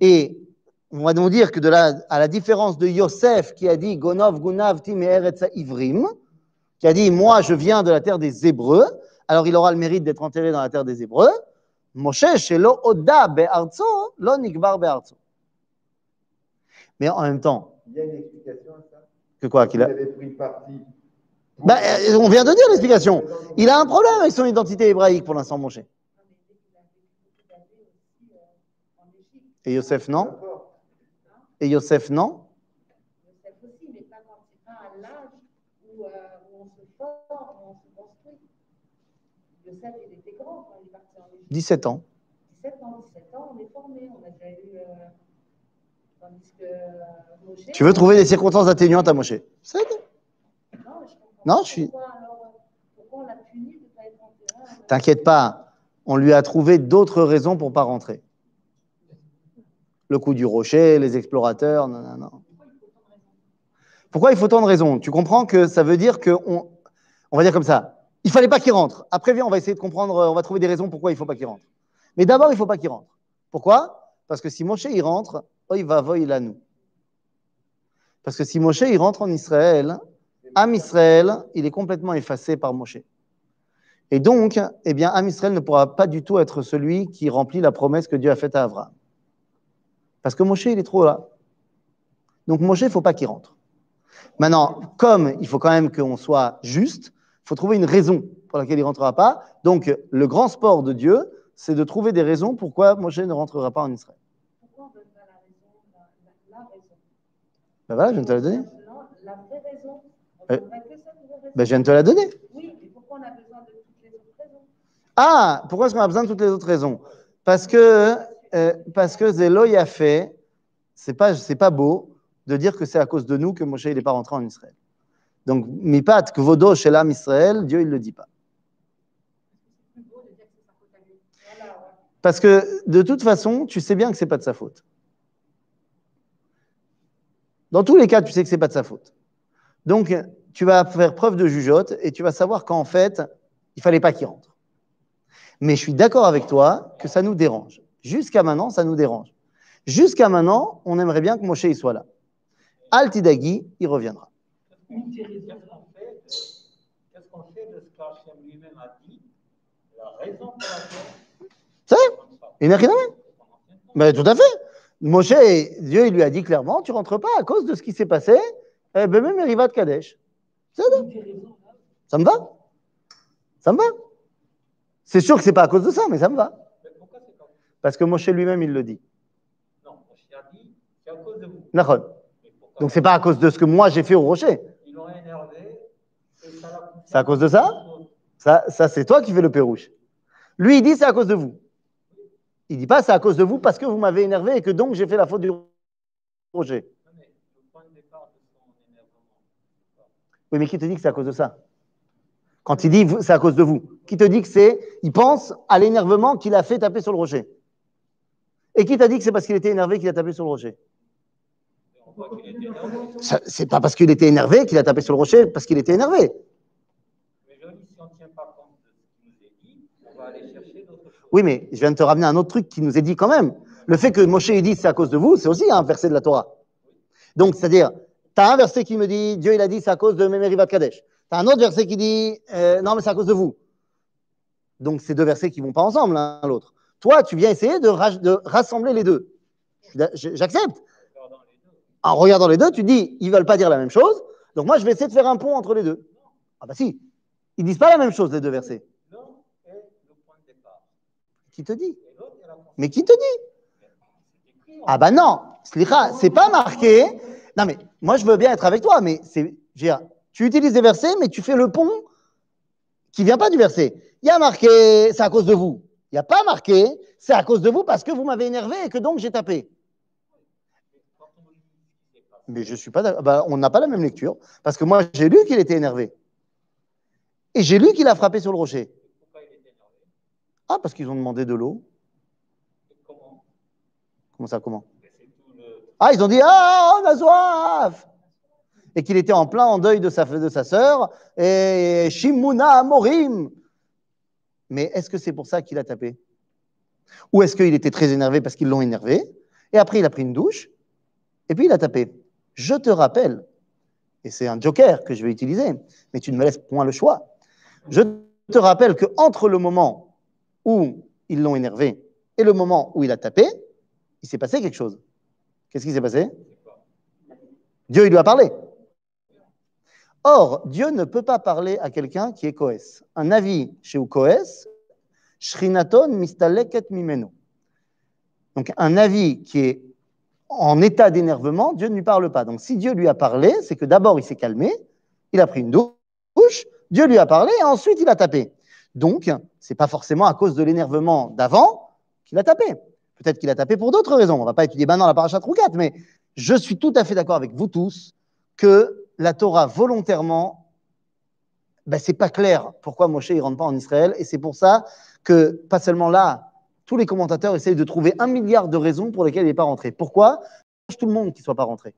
Et on va donc dire que à la différence de Yosef qui a dit Gonov Gunav Eretz Ivrim, qui a dit Moi je viens de la terre des Hébreux, alors il aura le mérite d'être enterré dans la terre des Hébreux. Moshe, shelo oda be'arzo, lo be'arzo. Mais en même temps, Il y a une explication à ça? que quoi qu'il Il a avait pris parti. Bah, euh, On vient de dire l'explication. Il a un problème avec son identité hébraïque pour l'instant, Moshe. Et Yosef, non. Et Yosef, non Yosef aussi, mais pas quand c'est pas à l'âge où, euh, où on se forme, où on se construit. Yosef, il était grand quand il est parti en Égypte. 17 ans. 17 ans, 17 ans, on est formé. On a déjà eu. Euh, tandis que euh, Moshe. Tu veux trouver des circonstances atténuantes à Moshe? C'est Non, je comprends Non, je suis- Pourquoi, alors, euh, pourquoi on l'a puni de ne pas être enterré en- T'inquiète pas, on lui a trouvé d'autres raisons pour pas rentrer. Le coup du rocher, les explorateurs, non, non, non. Pourquoi il faut tant de raisons? Tu comprends que ça veut dire que on, on va dire comme ça. Il fallait pas qu'il rentre. Après, viens, on va essayer de comprendre. On va trouver des raisons pourquoi il faut pas qu'il rentre. Mais d'abord, il faut pas qu'il rentre. Pourquoi? Parce que si Moshe il rentre, nous. Parce que si Moshe il rentre en Israël, Am Israël, il est complètement effacé par Moshe. Et donc, eh bien, Am Israël ne pourra pas du tout être celui qui remplit la promesse que Dieu a faite à Abraham. Parce que Moshe, il est trop là. Donc Moshe, il ne faut pas qu'il rentre. Maintenant, comme il faut quand même qu'on soit juste, il faut trouver une raison pour laquelle il ne rentrera pas. Donc, le grand sport de Dieu, c'est de trouver des raisons pourquoi Moshe ne rentrera pas en Israël. Pourquoi on ne donne pas la raison La, la, la raison. Ben voilà, je viens de te la donner. Non, la vraie raison. On Euh, que raison. Ben, je viens de te la donner. Oui, mais pourquoi on a besoin de toutes les autres raisons? Ah, pourquoi est-ce qu'on a besoin de toutes les autres raisons? Parce que, euh, parce que Zélo y a fait, c'est pas, c'est pas beau de dire que c'est à cause de nous que Moshe n'est pas rentré en Israël. Donc, mipat kvodo chez l'âme Israël, Dieu il le dit pas. Parce que de toute façon, tu sais bien que c'est pas de sa faute. Dans tous les cas, tu sais que c'est pas de sa faute. Donc, tu vas faire preuve de jugeote et tu vas savoir qu'en fait, il fallait pas qu'il rentre. Mais je suis d'accord avec toi que ça nous dérange. Jusqu'à maintenant, ça nous dérange. Jusqu'à maintenant, on aimerait bien que Moshe il soit là. Altidagi, il reviendra. Une qu'on fait, qu'est-ce qu'on fait de ce qu'Hachem lui-même a dit, la raison pour laquelle. C'est Il n'a rien à voir. Mais tout à fait. Moshe, Dieu lui a dit clairement, tu rentres pas à cause de ce qui s'est passé, eh ben même Riva de Kadesh. Ça. Me va Ça me va C'est sûr que c'est pas à cause de ça, mais ça me va. Parce que Moshe lui-même, il le dit. Non, Moshe a dit, c'est à cause de vous. Donc c'est pas à cause de ce que moi j'ai fait au rocher. C'est à cause de ça? Ça, ça c'est toi qui fais le pérouche. Lui, il dit c'est à cause de vous. Il dit pas c'est à cause de vous parce que vous m'avez énervé et que donc j'ai fait la faute du rocher. Oui, mais qui te dit que c'est à cause de ça? Quand il dit c'est à cause de vous, qui te dit que c'est. Il pense à l'énervement qu'il a fait taper sur le rocher. Et qui t'a dit que c'est parce qu'il était énervé qu'il a tapé sur le rocher C'est pas parce qu'il était énervé qu'il a tapé sur le rocher, parce qu'il était énervé. Mais Johnny, si on ne tient pas compte de ce qui nous est dit, on va aller chercher d'autres choses. Oui, mais je viens de te ramener un autre truc qui nous est dit quand même. Le fait que Moshe ait dit c'est à cause de vous, c'est aussi un verset de la Torah. Donc, c'est-à-dire, tu as un verset qui me dit Dieu, il a dit c'est à cause de Memerivat Kadesh. Tu as un autre verset qui dit euh, non, mais c'est à cause de vous. Donc, c'est deux versets qui vont pas ensemble l'un l'autre. Toi, tu viens essayer de, de rassembler les deux. J'accepte. En regardant les deux, tu dis ils veulent pas dire la même chose. Donc, moi, je vais essayer de faire un pont entre les deux. Ah, bah si. Ils disent pas la même chose, les deux versets. L'un est le point de départ. Qui te dit. Mais qui te dit Ah bah non, Slicha, c'est pas marqué. Non mais moi je veux bien être avec toi, mais c'est, tu utilises des versets, mais tu fais le pont qui vient pas du verset. Il y a marqué, c'est à cause de vous. Il n'y a pas marqué, c'est à cause de vous parce que vous m'avez énervé et que donc j'ai tapé. Mais je suis pas, bah, on n'a pas la même lecture parce que moi j'ai lu qu'il était énervé et j'ai lu qu'il a frappé sur le rocher. pourquoi il était énervé Ah parce qu'ils ont demandé de l'eau. comment Comment ça comment? Ah, ils ont dit Ah, on a soif Et qu'il était en plein en deuil de sa, de sa sœur, et Shimuna Morim. Mais est-ce que c'est pour ça qu'il a tapé? Ou est-ce qu'il était très énervé parce qu'ils l'ont énervé? Et après, il a pris une douche, et puis il a tapé. Je te rappelle, et c'est un joker que je vais utiliser, mais tu ne me laisses point le choix. Je te rappelle que entre le moment où ils l'ont énervé et le moment où il a tapé, il s'est passé quelque chose. Qu'est-ce qui s'est passé? Dieu, il lui a parlé. Or, Dieu ne peut pas parler à quelqu'un qui est Koès. Un avis chez Koès, Shrinaton mistaleket mimeno. Donc, un avis qui est en état d'énervement, Dieu ne lui parle pas. Donc, si Dieu lui a parlé, c'est que d'abord il s'est calmé, il a pris une douche, Dieu lui a parlé et ensuite il a tapé. Donc, c'est pas forcément à cause de l'énervement d'avant qu'il a tapé. Peut-être qu'il a tapé pour d'autres raisons. On ne va pas étudier maintenant la paracha Troukat, mais je suis tout à fait d'accord avec vous tous que la Torah volontairement, ben, c'est pas clair pourquoi Moshe ne rentre pas en Israël, et c'est pour ça que, pas seulement là, tous les commentateurs essayent de trouver un milliard de raisons pour lesquelles il n'est pas rentré. Pourquoi? Tout le monde qui ne soit pas rentré.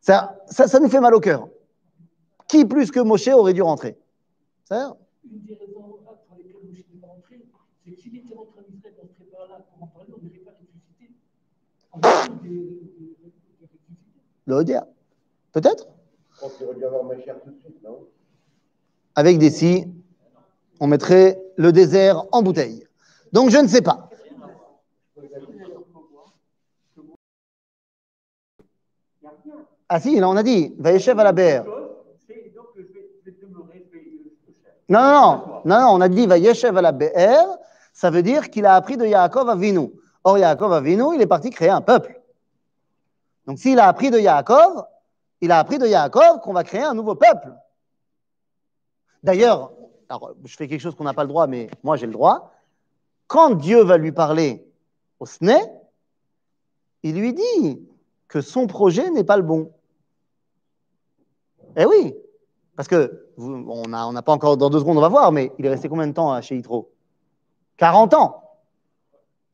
Ça, ça, ça nous fait mal au cœur. Qui plus que Moshe aurait dû rentrer? Une des raisons pour lesquelles Moshe n'est pas rentré, c'est que s'il était rentré en Israël dans ce préparat-là pour en parler, on n'aurait pas ressuscité. Des- des- ressuscités. Odia. Peut-être? Je pense qu'il aurait dû avoir ma chère tout de suite, non? Avec des si, on mettrait le désert en bouteille. Donc je ne sais pas. Ah si, là on a dit, Vaïchev à la BR. C'est donc je vais, je vais demeurer, je vais, je vais- Non, non, non, non, on a dit Vayeshev à la BR, ça veut dire qu'il a appris de Yaakov Avinu. Or, Yaakov Avinu, il est parti créer un peuple. Donc, s'il a appris de Yaakov, il a appris de Yaakov qu'on va créer un nouveau peuple. D'ailleurs, je fais quelque chose qu'on n'a pas le droit, mais moi j'ai le droit. Quand Dieu va lui parler au SNE, il lui dit que son projet n'est pas le bon. Eh oui, parce que on n'a pas encore, dans deux secondes, on va voir, mais il est resté combien de temps à chez Yitro 40 ans.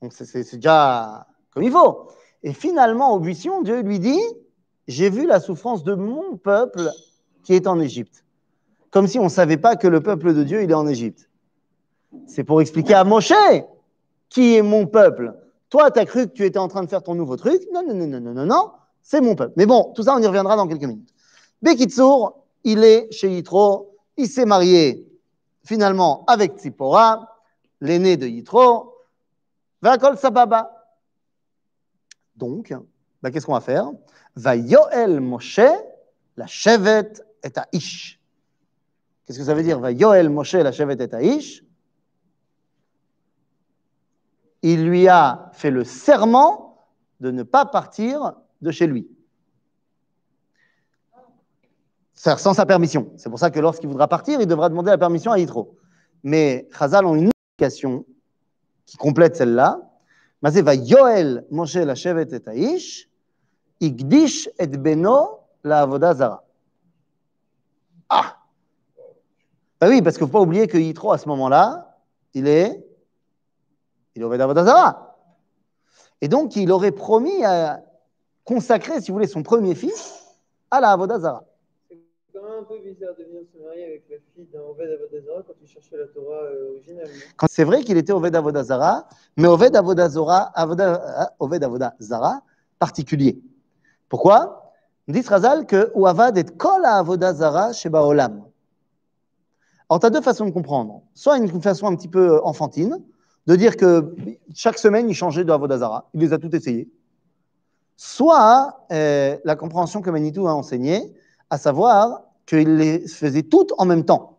Donc c'est déjà comme il faut. Et finalement, au buisson, Dieu lui dit J'ai vu la souffrance de mon peuple qui est en Égypte. Comme si on ne savait pas que le peuple de Dieu, il est en Égypte. C'est pour expliquer à Moshe qui est mon peuple. Toi, tu as cru que tu étais en train de faire ton nouveau truc? Non, non, non, non, non, non, non, c'est mon peuple. Mais bon, tout ça, on y reviendra dans quelques minutes. Bekitsour, il est chez Yitro, il s'est marié finalement avec Tzipora, l'aîné de Yitro, Vakol Sababa. Donc, bah, qu'est-ce qu'on va faire? Va Yoel Moshe, la chevet et à Ish. Qu'est-ce que ça veut dire? Va Yoel Moshe, la chevet et à Ish Il lui a fait le serment de ne pas partir de chez lui. Sans sa permission. C'est pour ça que lorsqu'il voudra partir, il devra demander la permission à Yitro. Mais Chazal ont une indication qui complète celle-là. Va Yoel Moshe et et Beno la Zara. Ah Bah oui, parce qu'il ne faut pas oublier que Yitro, à ce moment-là, il est. Il est Oved Avodazara. Et donc, il aurait promis à consacrer, si vous voulez, son premier fils à la. Un peu bizarre de venir se marier avec la fille d'un Oved Avodazara quand tu cherchais la Torah euh, C'est vrai qu'il était Oved Avodazara, mais Oved Avodazara, Avoda, ah, Oved particulier. Pourquoi? Dit Razal que ou Avad et Kol Avodazara chez Baolam. Alors, tu as deux façons de comprendre. Soit une façon un petit peu enfantine, de dire que chaque semaine, il changeait de Avodazara. Il les a toutes essayées. Soit euh, la compréhension que Manitou a enseignée, à savoir qu'il les faisait toutes en même temps.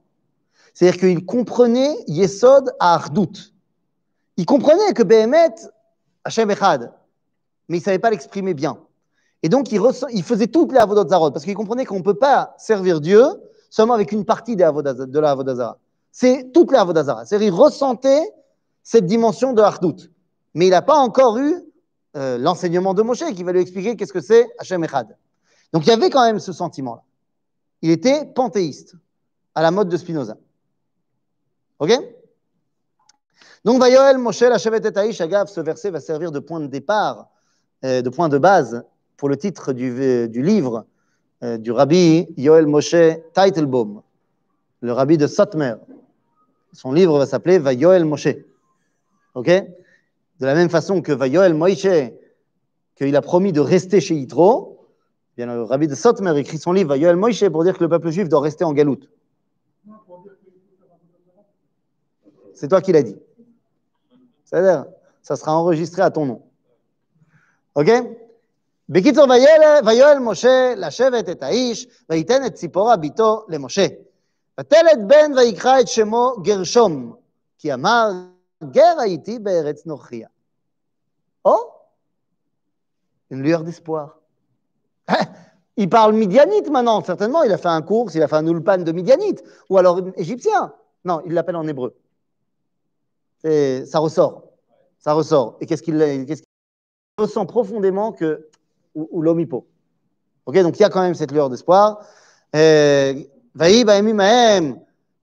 C'est-à-dire qu'il comprenait Yesod à Ardout. Il comprenait que Behemet, Hachem Echad, mais il ne savait pas l'exprimer bien. Et donc, il, il faisait toutes les Avodot parce qu'il comprenait qu'on ne peut pas servir Dieu seulement avec une partie des de la Avodazara. C'est toutes les Avodazara. C'est-à-dire qu'il ressentait cette dimension de Ardout. Mais il n'a pas encore eu euh, l'enseignement de Moshe qui va lui expliquer qu'est-ce que c'est Hachem Echad. Donc, il y avait quand même ce sentiment-là. Il était panthéiste, à la mode de Spinoza. Ok? Donc, Vayoel, Moshe, la Shevet et Aïch, Agav, ce verset va servir de point de départ, euh, de point de base pour le titre du, du livre euh, du rabbi Yoel Moshe Teitelbaum, le rabbi de Satmer. Son livre va s'appeler Vayoel Moshe. Ok? De la même façon que Vayoel Moshe, qu'il a promis de rester chez Yitro, bien, le rabbi de Satmer écrit son livre Vayoel Moshe pour dire que le peuple juif doit rester en galoute. C'est toi qui l'as dit. C'est-à-dire, ça sera enregistré à ton nom. Ok בקיצור, ויל- ויואל משה לשבת את האיש, וייתן את ציפורה ביתו למשה. ותלד בן ויקרא את שמו גרשום, כי אמר, גר הייתי בארץ נוכריה. Oh Une lueur d'espoir. Il parle midianite maintenant, certainement. Il a fait un cours, il a fait un ulpan de midianite, ou alors égyptien. Non, il l'appelle en hébreu. Et ça ressort. Ça ressort. Et qu'est-ce qu'il qu'est-ce qu'il ressent profondément que ou, ou l'homme hippo. Ok, donc il y a quand même cette lueur d'espoir. Euh, ויהי בימים ההם,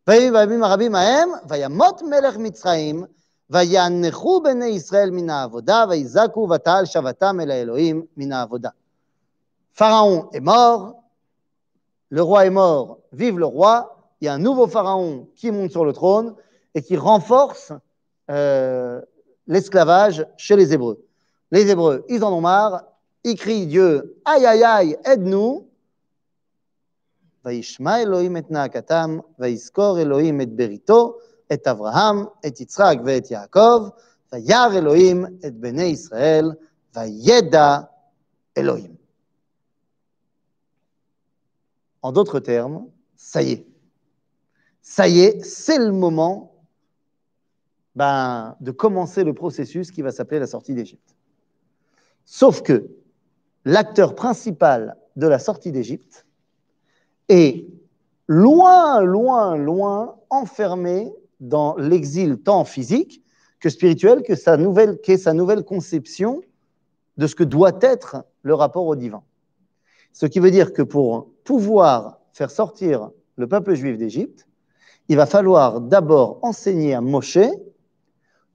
ויהי בימים הרבים ההם, וימות מלך מצרים, ויאנחו בני ישראל מן העבודה, ויזעקו ותעל שבתם אל האלוהים מן העבודה. Pharaon est mort, le roi est mort, vive le roi, il y a un nouveau pharaon qui monte sur le trône et qui renforce euh, l'esclavage chez les Hébreux. Les Hébreux, ils en ont marre, ils crient Dieu, aïe aïe aïe, aide-nous. Et Elohim et Berito, et et Yitzhak, Yaakov, Elohim et Bene Israël, Elohim. En d'autres termes, ça y est. Ça y est, c'est le moment ben, de commencer le processus qui va s'appeler la sortie d'Égypte. Sauf que l'acteur principal de la sortie d'Égypte est loin, loin, loin enfermé dans l'exil tant physique que spirituel, que sa nouvelle, qu'est sa nouvelle conception de ce que doit être le rapport au divin. Ce qui veut dire que pour pouvoir faire sortir le peuple juif d'Égypte, il va falloir d'abord enseigner à Moshe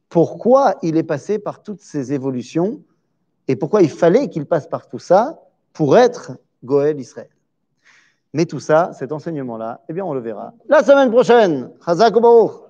pourquoi il est passé par toutes ces évolutions et pourquoi il fallait qu'il passe par tout ça pour être Goël Israël. Mais tout ça, cet enseignement-là, eh bien, on le verra la semaine prochaine. Baruch.